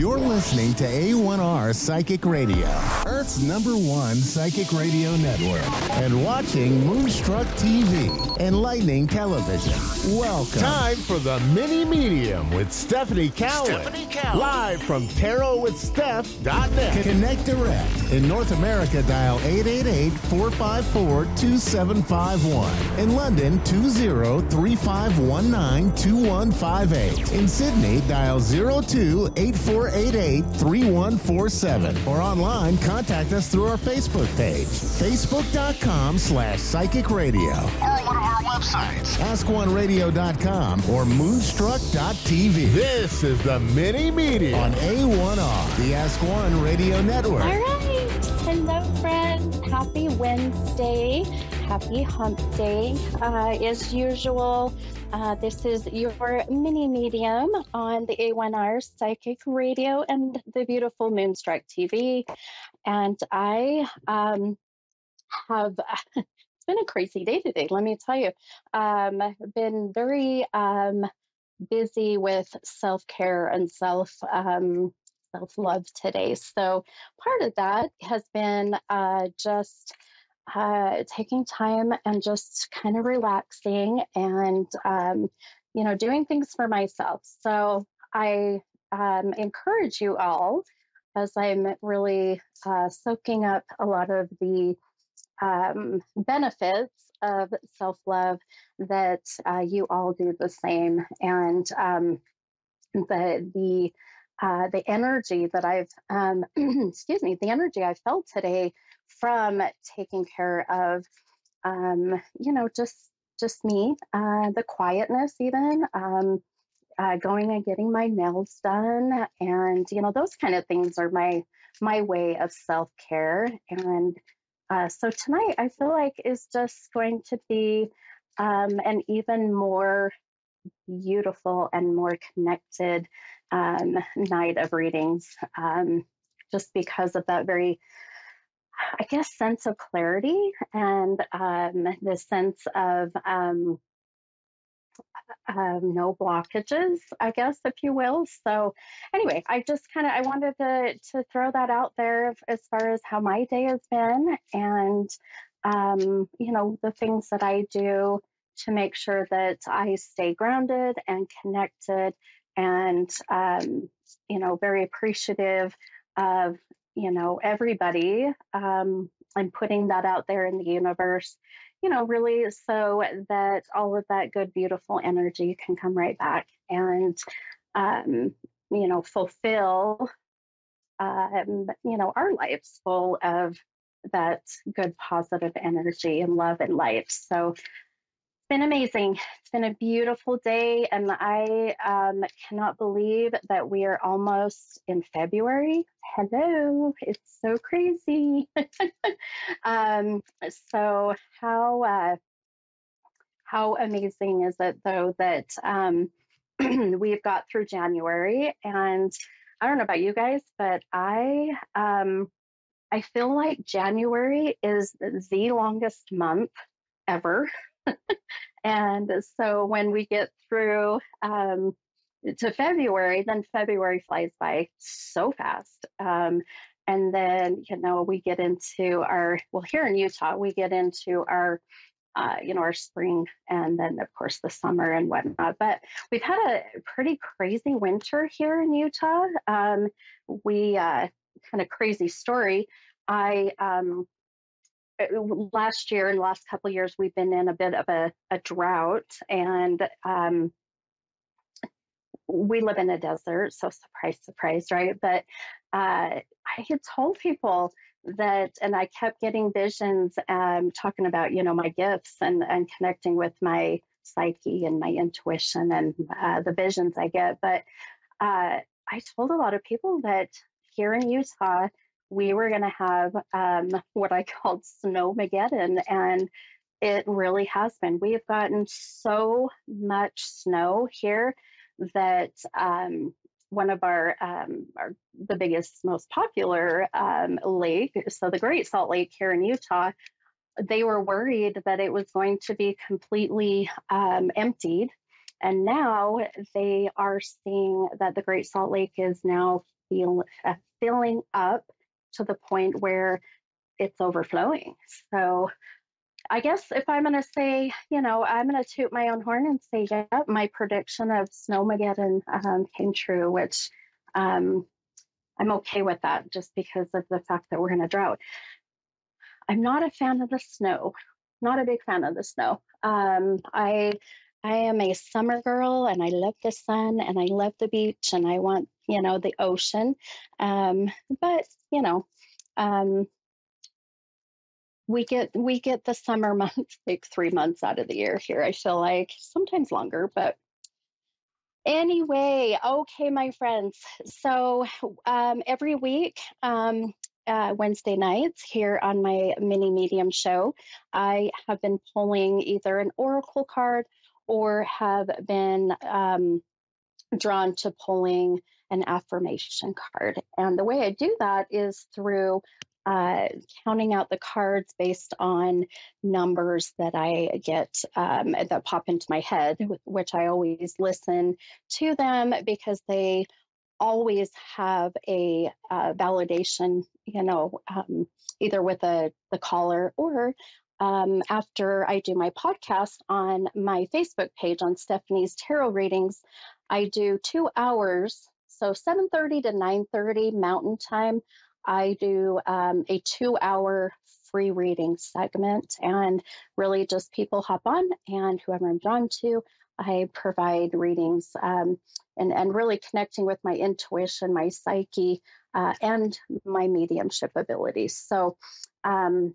You're listening to A1R Psychic Radio, Earth's number one psychic radio network, and watching Moonstruck TV, and Lightning Television. Welcome. Time for the mini medium with Stephanie Cowan. Stephanie Cowan. Live from tarotwithsteph.net. Connect direct. In North America, dial 888-454-2751. In London, 20-3519-2158. In Sydney, dial 02-8488-3147. Or online, contact us through our Facebook page, facebook.com slash psychic radio. Or one of our websites. AskOneRadio.com or Moonstruck.tv. This is the mini medium on A1R, the Ask One Radio Network. All right. Hello, friends. Happy Wednesday. Happy hump day. Uh, as usual, uh, this is your mini medium on the A1R Psychic Radio and the beautiful Moonstruck TV. And I um, have. It's been a crazy day today, let me tell you. Um, I've been very um, busy with self care and self um, self love today. So part of that has been uh, just uh, taking time and just kind of relaxing and um, you know doing things for myself. So I um, encourage you all as I'm really uh, soaking up a lot of the um, benefits of self love that uh, you all do the same and um, the the uh, the energy that I've um, excuse me the energy I felt today from taking care of um, you know just just me uh, the quietness even um, uh, going and getting my nails done and you know those kind of things are my my way of self care and uh, so tonight, I feel like is just going to be um, an even more beautiful and more connected um, night of readings, um, just because of that very, I guess, sense of clarity and um, the sense of um, um, no blockages, I guess, if you will. So, anyway, I just kind of I wanted to to throw that out there as far as how my day has been, and um, you know the things that I do to make sure that I stay grounded and connected, and um, you know very appreciative of you know everybody um, and putting that out there in the universe you know, really so that all of that good, beautiful energy can come right back and, um, you know, fulfill, um, you know, our lives full of that good, positive energy and love and life. So been amazing. It's been a beautiful day, and I um, cannot believe that we are almost in February. Hello, it's so crazy. um, so how uh, how amazing is it though that um, we've got through January, and I don't know about you guys, but I um, I feel like January is the longest month ever. and so when we get through um, to February, then February flies by so fast. Um, and then, you know, we get into our, well, here in Utah, we get into our, uh, you know, our spring and then, of course, the summer and whatnot. But we've had a pretty crazy winter here in Utah. Um, we, uh, kind of crazy story. I um, last year and last couple of years we've been in a bit of a, a drought and um, we live in a desert so surprise surprise right? But uh, i had told people that and i kept getting visions um, talking about you know my gifts and and connecting with my psyche and my intuition and uh, the visions i get. But uh, i told a lot of people that here in utah we were going to have um, what I called Snowmageddon, and it really has been. We have gotten so much snow here that um, one of our, um, our, the biggest, most popular um, lake, so the Great Salt Lake here in Utah, they were worried that it was going to be completely um, emptied. And now they are seeing that the Great Salt Lake is now feel, uh, filling up to the point where it's overflowing. So I guess if I'm going to say, you know, I'm going to toot my own horn and say, yeah, my prediction of Snowmageddon um, came true, which um, I'm okay with that just because of the fact that we're in a drought. I'm not a fan of the snow, not a big fan of the snow. Um, I I am a summer girl and I love the sun and I love the beach and I want, you know, the ocean. Um, but, you know, um, we get we get the summer months like three months out of the year here. I feel like sometimes longer, but anyway, okay, my friends. So um, every week, um, uh, Wednesday nights here on my mini medium show, I have been pulling either an oracle card or have been um, drawn to pulling an affirmation card. And the way I do that is through uh, counting out the cards based on numbers that I get um, that pop into my head, which I always listen to them because they always have a uh, validation, you know, um, either with a, the caller or um, after I do my podcast on my Facebook page on Stephanie's Tarot Readings, I do two hours, so 7:30 to 9:30 Mountain Time. I do um, a two-hour free reading segment, and really just people hop on, and whoever I'm drawn to, I provide readings, um, and and really connecting with my intuition, my psyche, uh, and my mediumship abilities. So. Um,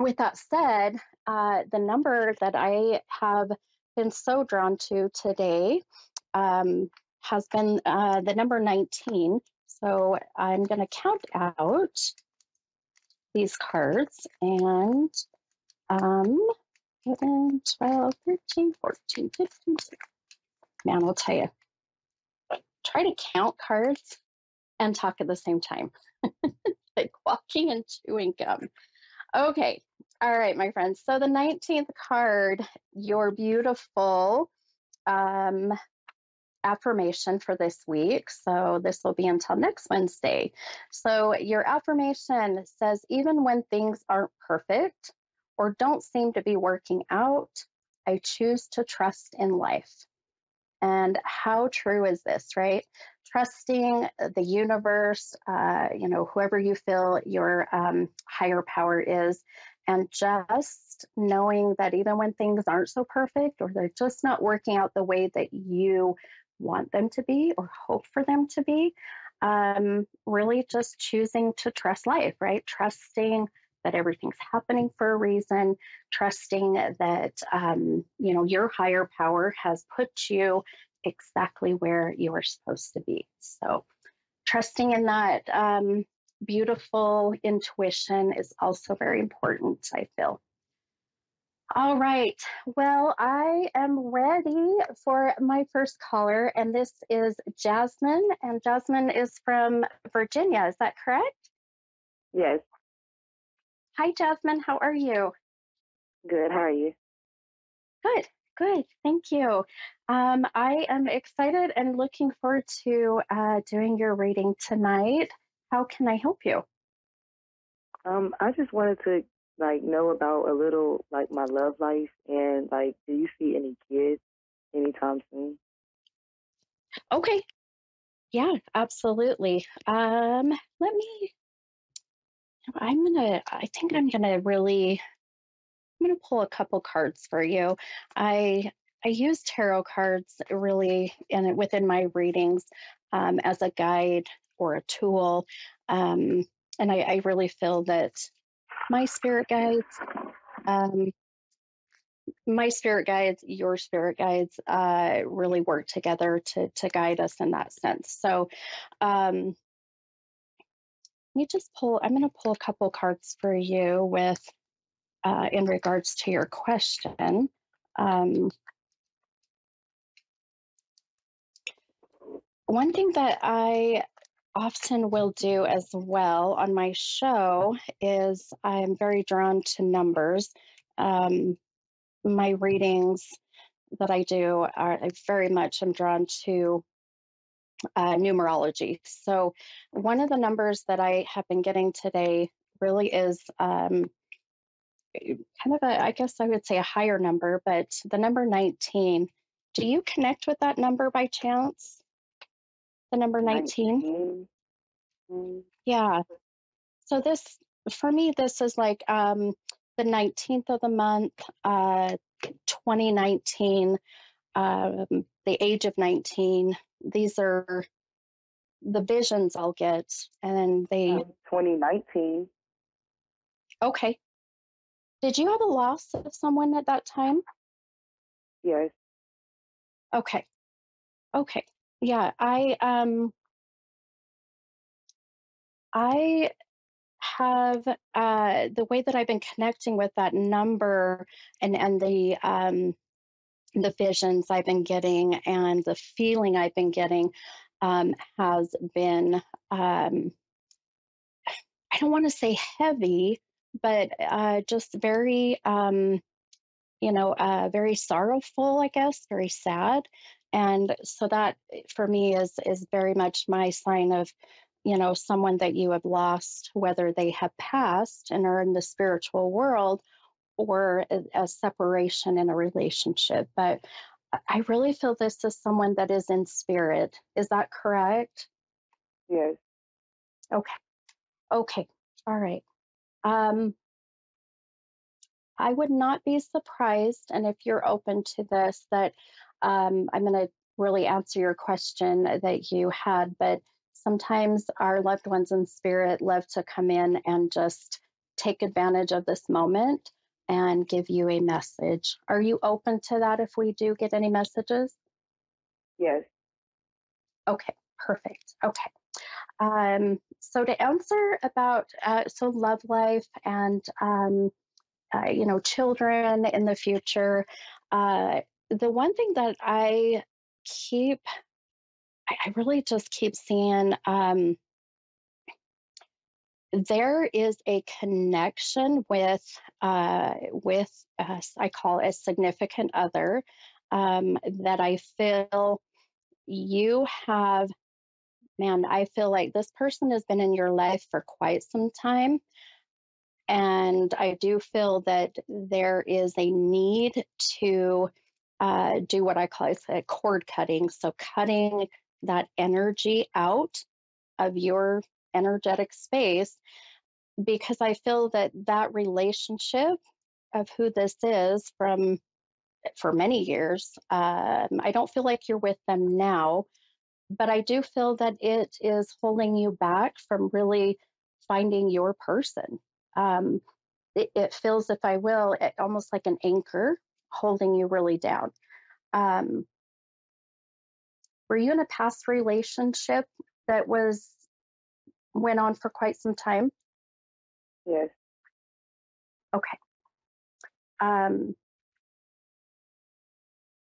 with that said, uh, the number that I have been so drawn to today um, has been uh, the number 19. So I'm going to count out these cards and um, 11, 12, 13, 14, 15, 16. Man, I'll tell you, try to count cards and talk at the same time. like walking and chewing gum. Okay. All right, my friends. So the 19th card, your beautiful um, affirmation for this week. So this will be until next Wednesday. So your affirmation says, even when things aren't perfect or don't seem to be working out, I choose to trust in life. And how true is this, right? Trusting the universe, uh, you know, whoever you feel your um, higher power is, and just knowing that even when things aren't so perfect or they're just not working out the way that you want them to be or hope for them to be, um, really just choosing to trust life, right? Trusting that everything's happening for a reason, trusting that um, you know your higher power has put you exactly where you are supposed to be. So, trusting in that um, beautiful intuition is also very important. I feel. All right. Well, I am ready for my first caller, and this is Jasmine. And Jasmine is from Virginia. Is that correct? Yes. Hi, Jasmine. How are you? Good. How are you? Good. Good. Thank you. Um, I am excited and looking forward to uh, doing your reading tonight. How can I help you? Um, I just wanted to like know about a little like my love life and like, do you see any kids anytime soon? Okay. Yeah, absolutely. Um, let me I'm gonna, I think I'm gonna really, I'm gonna pull a couple cards for you. I, I use tarot cards really in within my readings um, as a guide or a tool. Um, and I, I, really feel that my spirit guides, um, my spirit guides, your spirit guides, uh, really work together to to guide us in that sense. So, um, me just pull, I'm going to pull a couple cards for you with, uh, in regards to your question. Um, one thing that I often will do as well on my show is I'm very drawn to numbers. Um, my readings that I do are I very much am drawn to uh, numerology. So, one of the numbers that I have been getting today really is um, kind of a, I guess I would say a higher number, but the number 19. Do you connect with that number by chance? The number 19? 19. Yeah. So, this, for me, this is like um, the 19th of the month, uh, 2019, um, the age of 19. These are the visions I'll get, and they. 2019. Okay. Did you have a loss of someone at that time? Yes. Okay. Okay. Yeah, I um I have uh the way that I've been connecting with that number and and the um the visions I've been getting and the feeling I've been getting um, has been, um, I don't want to say heavy, but uh, just very, um, you know, uh, very sorrowful, I guess, very sad. And so that for me is is very much my sign of, you know, someone that you have lost, whether they have passed and are in the spiritual world or a, a separation in a relationship. But I really feel this is someone that is in spirit. Is that correct? Yes. Okay. Okay. All right. Um, I would not be surprised, and if you're open to this, that um, I'm going to really answer your question that you had, but sometimes our loved ones in spirit love to come in and just take advantage of this moment and give you a message. Are you open to that if we do get any messages? Yes. Okay, perfect. Okay. Um, so to answer about uh, so love life and um, uh, you know children in the future, uh, the one thing that I keep, I, really just keep seeing um, there is a connection with uh, with uh, I call a significant other um, that I feel you have. Man, I feel like this person has been in your life for quite some time. And I do feel that there is a need to uh, do what I call a cord cutting. So, cutting that energy out of your energetic space because I feel that that relationship of who this is from for many years, um, I don't feel like you're with them now, but I do feel that it is holding you back from really finding your person. Um, it, it, feels, if I will, almost like an anchor holding you really down. Um, were you in a past relationship that was went on for quite some time? Yes. Okay. Um,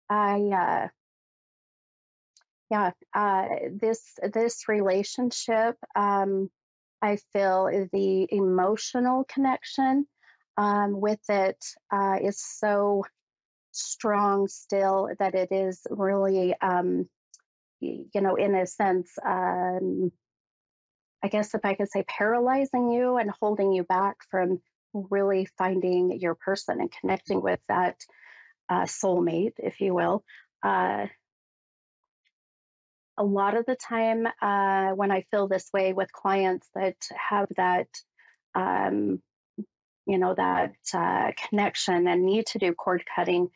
I, uh, yeah, uh, this this relationship, um, I feel the emotional connection um, with it uh, is so strong still that it is really, um, you know, in a sense, um, I guess if I could say paralyzing you and holding you back from really finding your person and connecting with that uh, soulmate, if you will. Uh, a lot of the time, uh, when I feel this way with clients that have that, um, you know, that uh, connection and need to do cord cutting,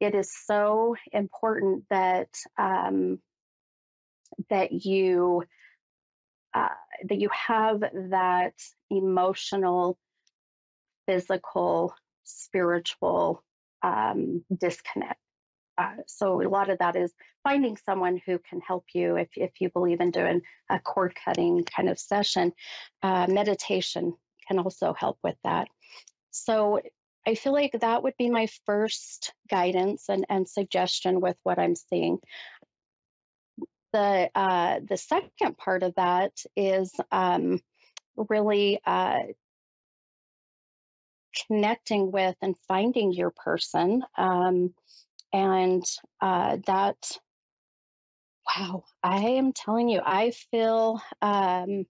it is so important that um, that you uh, that you have that emotional, physical, spiritual um, disconnect. Uh, so a lot of that is finding someone who can help you if, if you believe in doing a cord cutting kind of session. Uh, meditation can also help with that. So I feel like that would be my first guidance and, and suggestion with what I'm seeing. The uh, the second part of that is um, really uh, connecting with and finding your person, um, and uh, that Wow, I am telling you, I feel um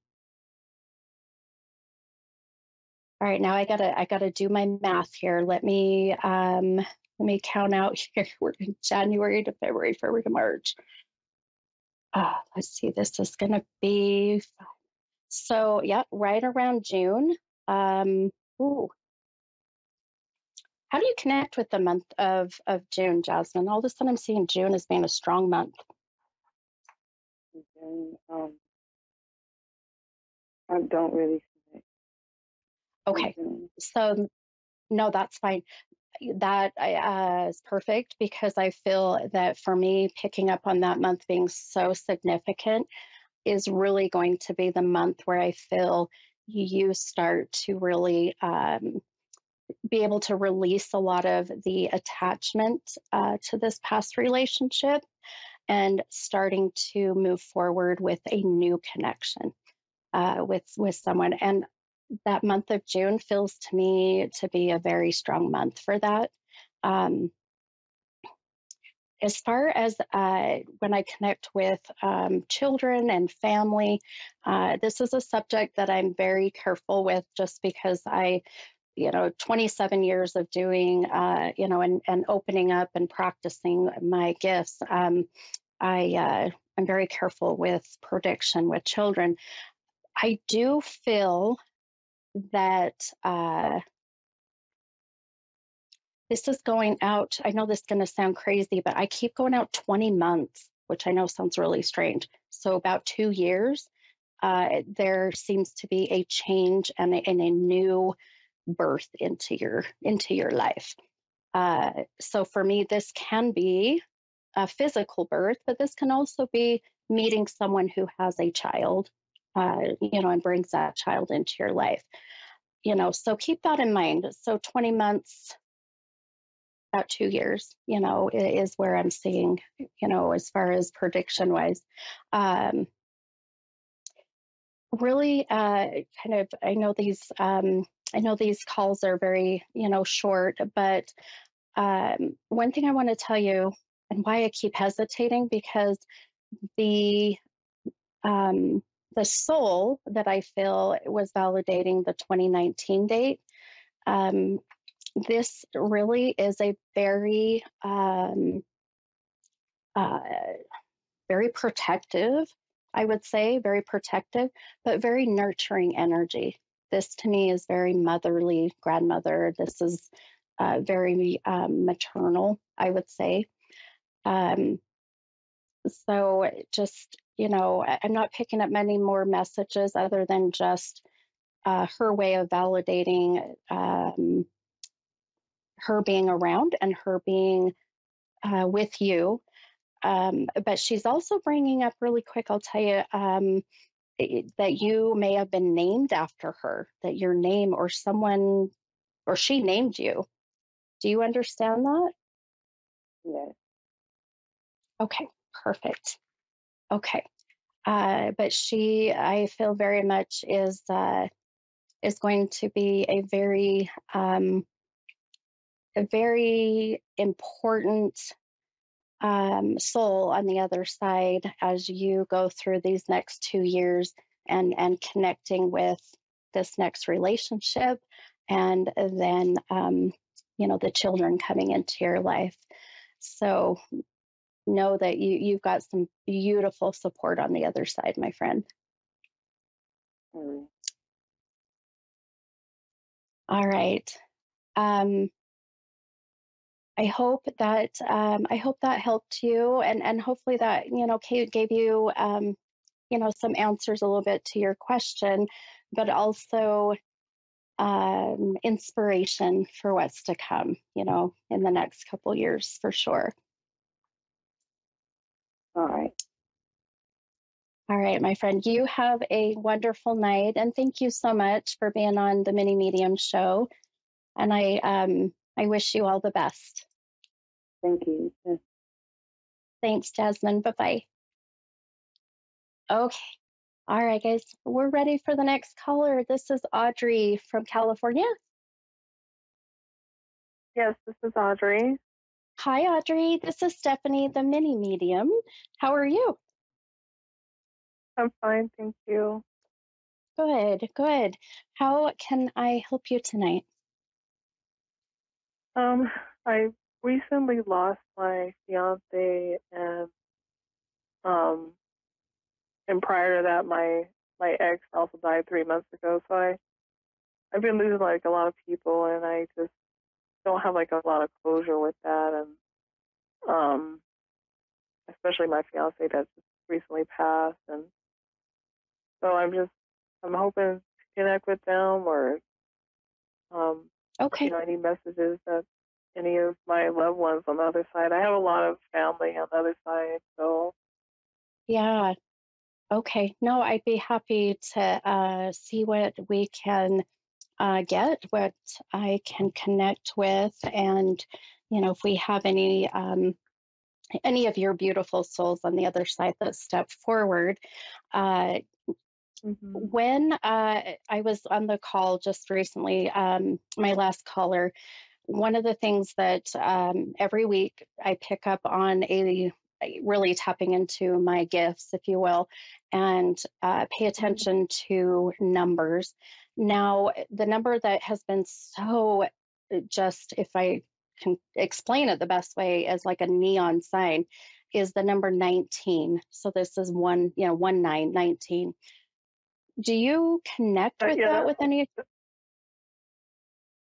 all right, now I gotta I gotta do my math here. Let me um let me count out here. We're in January to February, February to March. Uh, let's see, this is gonna be so yeah, right around June. Um ooh. How do you connect with the month of of June, Jasmine? All of a sudden I'm seeing June as being a strong month. And, um, I don't really. Okay. Mhm. So no, that's fine. That uh, is perfect because I feel that for me, picking up on that month being so significant is really going to be the month where I feel you start to really um, be able to release a lot of the attachment uh, to this past relationship and starting to move forward with a new connection uh, with with someone. And that month of June feels to me to be a very strong month for that. Um, as far as uh, when I connect with um, children and family, uh, this is a subject that I'm very careful with just because I, you know, 27 years of doing, uh, you know, and, and opening up and practicing my gifts. Um, I, uh, I'm very careful with prediction with children. I do feel that uh, this is going out. I know this is going to sound crazy, but I keep going out 20 months, which I know sounds really strange. So about two years, uh, there seems to be a change and a, and a new birth into your into your life. Uh, so for me, this can be a physical birth, but this can also be meeting someone who has a child, uh, you know, and brings that child into your life. You know, so keep that in mind. So 20 months, about two years, you know, is where I'm seeing, you know, as far as prediction wise. Um, really, uh, kind of, I know these, um, I know these calls are very, you know, short, but um, one thing I want to tell you and why I keep hesitating because the um, the soul that I feel was validating the 2019 date. Um, this really is a very, um, uh, very protective, I would say, very protective, but very nurturing energy. This to me is very motherly, grandmother. This is uh, very um, maternal, I would say. Um, so just, you know, I'm not picking up many more messages other than just uh, her way of validating um, her being around and her being uh, with you. Um, but she's also bringing up really quick, I'll tell you, um, that you may have been named after her, that your name or someone or she named you. Do you understand that? Yes. Okay, perfect. Okay. Uh, but she, I feel very much is uh, is going to be a very um, a very important um, soul on the other side as you go through these next two years and and connecting with this next relationship and then um, you know the children coming into your life so know that you you've got some beautiful support on the other side my friend Mm. all right um, I hope that um, I hope that helped you, and and hopefully that you know Kate gave you um, you know some answers a little bit to your question, but also um, inspiration for what's to come. You know, in the next couple years for sure. All right. All right, my friend, you have a wonderful night, and thank you so much for being on the Mini Medium show. And I um, I wish you all the best. Thank you. Yes. Thanks, Jasmine. Bye bye. Okay. All right, guys, we're ready for the next caller. This is Audrey from California. Yes, this is Audrey. Hi, Audrey. This is Stephanie, the mini medium. How are you? I'm fine, thank you. Good, good. How can I help you tonight? Um, I recently lost my fiance, and um, and prior to that, my my ex also died three months ago. So I I've been losing like a lot of people, and I just don't have like a lot of closure with that, and um, especially my fiance that just recently passed, and so I'm just I'm hoping to connect with them or um, Okay. you know any messages that any of my loved ones on the other side. I have a lot of family on the other side, so Yeah. Okay. No, I'd be happy to uh, see what we can uh, get, what I can connect with, and you know, if we have any um, any of your beautiful souls on the other side that step forward. Uh, hmm when uh, I was on the call just recently, um, my last caller, one of the things that um, every week I pick up on a really tapping into my gifts, if you will, and uh, pay attention to numbers. Now, the number that has been so uh, just, if I can explain it the best way, as like a neon sign, is the number 19. So this is one, you know, one nine, 19. Do you connect with yeah, that with any?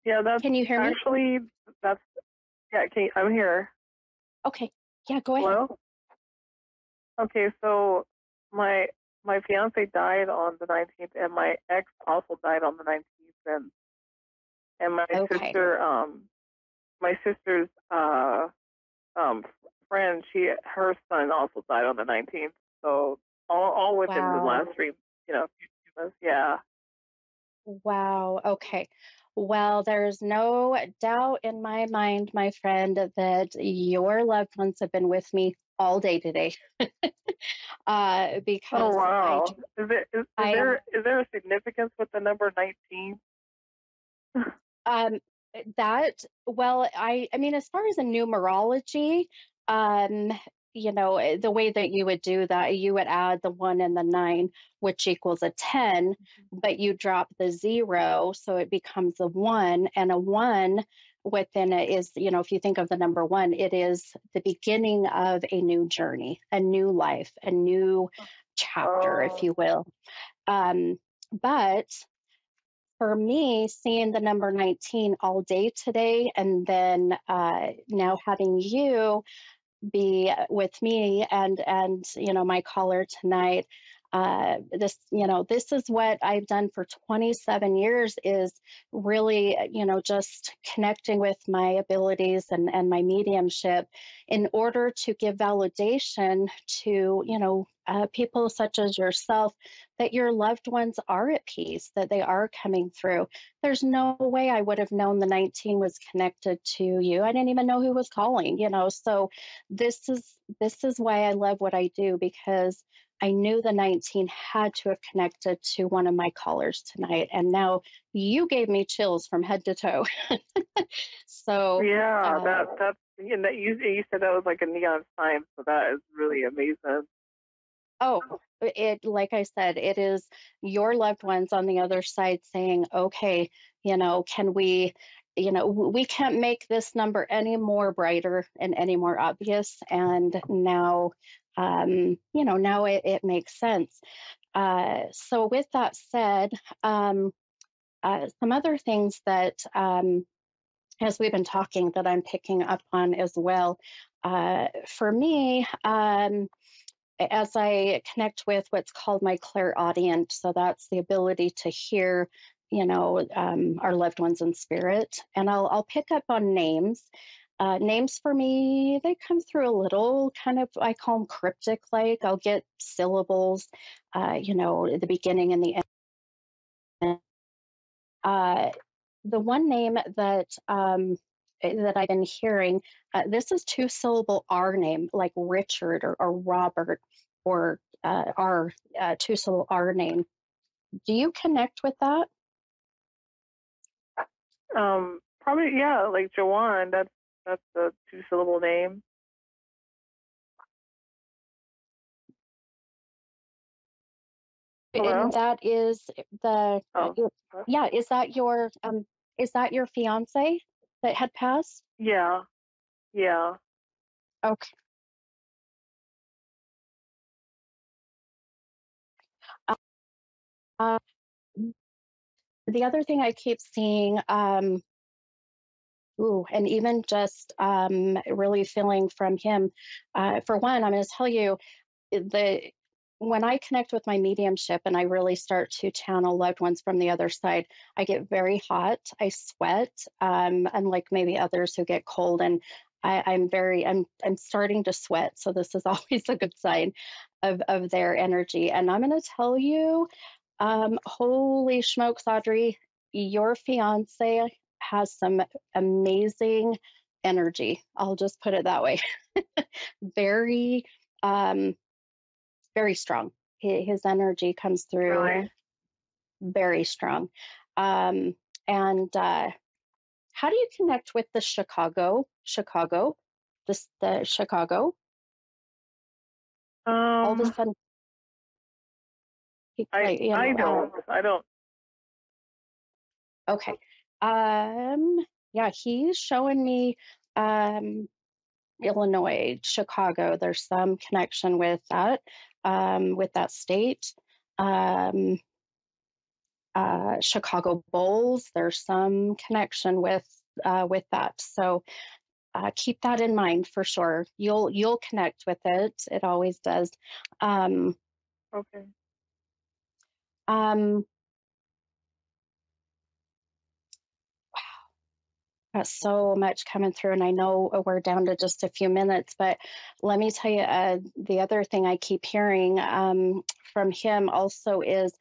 yeah, that's Can you hear me? actually that's yeah. Can I'm here. Okay. Yeah, go ahead. Hello. Okay, so my my fiance died on the 19th, and my ex also died on the 19th, and and my Okay. sister, um, my sister's uh, um, friend, she her son also died on the 19th. So all all within the last three, you know, few months. Yeah. Wow. Okay. Well, there's no doubt in my mind, my friend, that your loved ones have been with me all day today. uh, Oh because I, wow. j- Is it, is, is I, there is there a significance with the number 19? um, that, well, I, I mean, as far as the numerology, um, you know, eh, the way that you would do that, you would add the one and the nine, which equals a 10, but you drop the zero, so it becomes a one, and a one within it is, you know, if you think of the number one, it is the beginning of a new journey, a new life, a new chapter, if Oh. you will. Um, but for me, seeing the number 19 all day today, and then uh, now having you be with me and and you know my caller tonight uh this you know this is what i've done for 27 years is really uh, you know just connecting with my abilities and and my mediumship in order to give validation to you know uh, people such as yourself that your loved ones are at peace that they are coming through. There's no way i would have known the 19 was connected to you. I didn't even know who was calling you know? So this is this is why I love what I do because I knew the 19 had to have connected to one of my callers tonight and now you gave me chills from head to toe. so Yeah, uh, that that's you know you you said that was like a neon sign, so that is really amazing. oh it like I said it is your loved ones on the other side saying okay you know can we you know we can't make this number any more brighter and any more obvious and now um you know now it, it makes sense uh so with that said um uh, some other things that um as we've been talking that i'm picking up on as well uh for me um as I connect with what's called my clairaudient, so that's the ability to hear, you know, um, our loved ones in spirit, and I'll I'll pick up on names. Uh, names for me, they come through a little kind of I call them cryptic. Like I'll get syllables, uh, you know, the beginning and the end. Uh, the one name that um, that I've been hearing, uh, this is two syllable R name, like Richard or, or Robert or uh, R, uh, two syllable R name. Do you connect with that? Um, probably yeah, like Jawan. That's that's a two syllable name. Hello? and that is the Oh. yeah. Is that your um? Is that your fiance that had passed? Yeah. Yeah. Okay. Uh, the other thing I keep seeing, um, ooh, and even just um, really feeling from him. Uh, for one, I'm going to tell you the when I connect with my mediumship and I really start to channel loved ones from the other side, I get very hot. I sweat, um, unlike maybe others who get cold. And I, I'm very, I'm, I'm starting to sweat. So this is always a good sign of, of their energy. And I'm going to tell you, um, holy smokes, Audrey, your fiance has some amazing energy. I'll just put it that way. very, um, very strong. His energy comes through Really? very strong. Um, and uh, how do you connect with the Chicago, Chicago, this the Chicago? All of a Um, sudden, I like, you I know, don't. I don't. Okay. Um, yeah, he's showing me um Illinois, Chicago. There's some connection with that, um, with that state. Um, uh, Chicago Bulls. There's some connection with uh, with that. So uh, keep that in mind for sure. You'll you'll connect with it. It always does. Um, Okay. um, got so much coming through, and I know uh, we're down to just a few minutes, but let me tell you uh, the other thing I keep hearing um, from him also is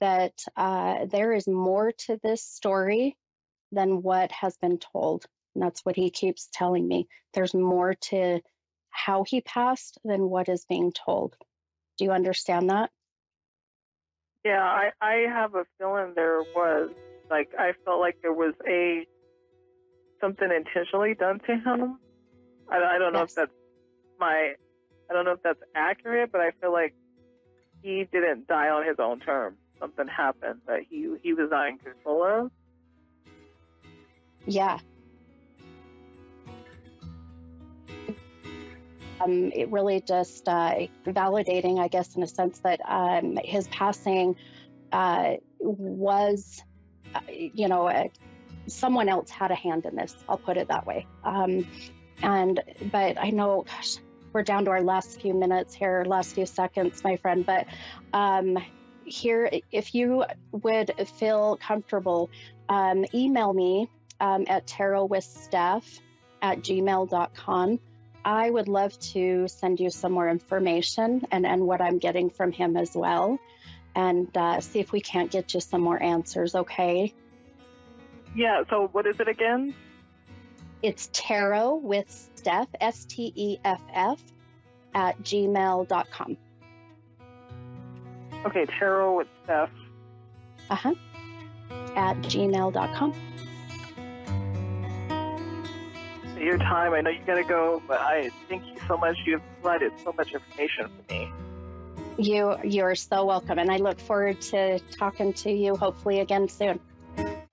that uh, there is more to this story than what has been told. And that's what he keeps telling me. There's more to how he passed than what is being told. Do you understand that? Yeah, I I have a feeling there was like I felt like there was a something intentionally done to him. I, I don't know Yes. if that's my I don't know if that's accurate, but I feel like he didn't die on his own terms. Something happened that he he was not in control of. Yeah. Um, it really just uh, validating, I guess, in a sense that um, his passing uh, was, uh, you know, uh, someone else had a hand in this. I'll put it that way. Um, and but I know, gosh, we're down to our last few minutes here, last few seconds, my friend. But um, here, if you would feel comfortable, um, email me um, at tarotwithsteph at gmail.com. I would love to send you some more information and, and what I'm getting from him as well, and uh, see if we can't get you some more answers, okay? Yeah. So what is it again? It's tarot with Steph, S T E F F, at gmail.com. Okay, tarot with Steph. Uh huh. At gmail.com. Your time. I know you gotta go, but I thank you so much. You've provided so much information for me. You, you're so welcome, and I look forward to talking to you hopefully again soon.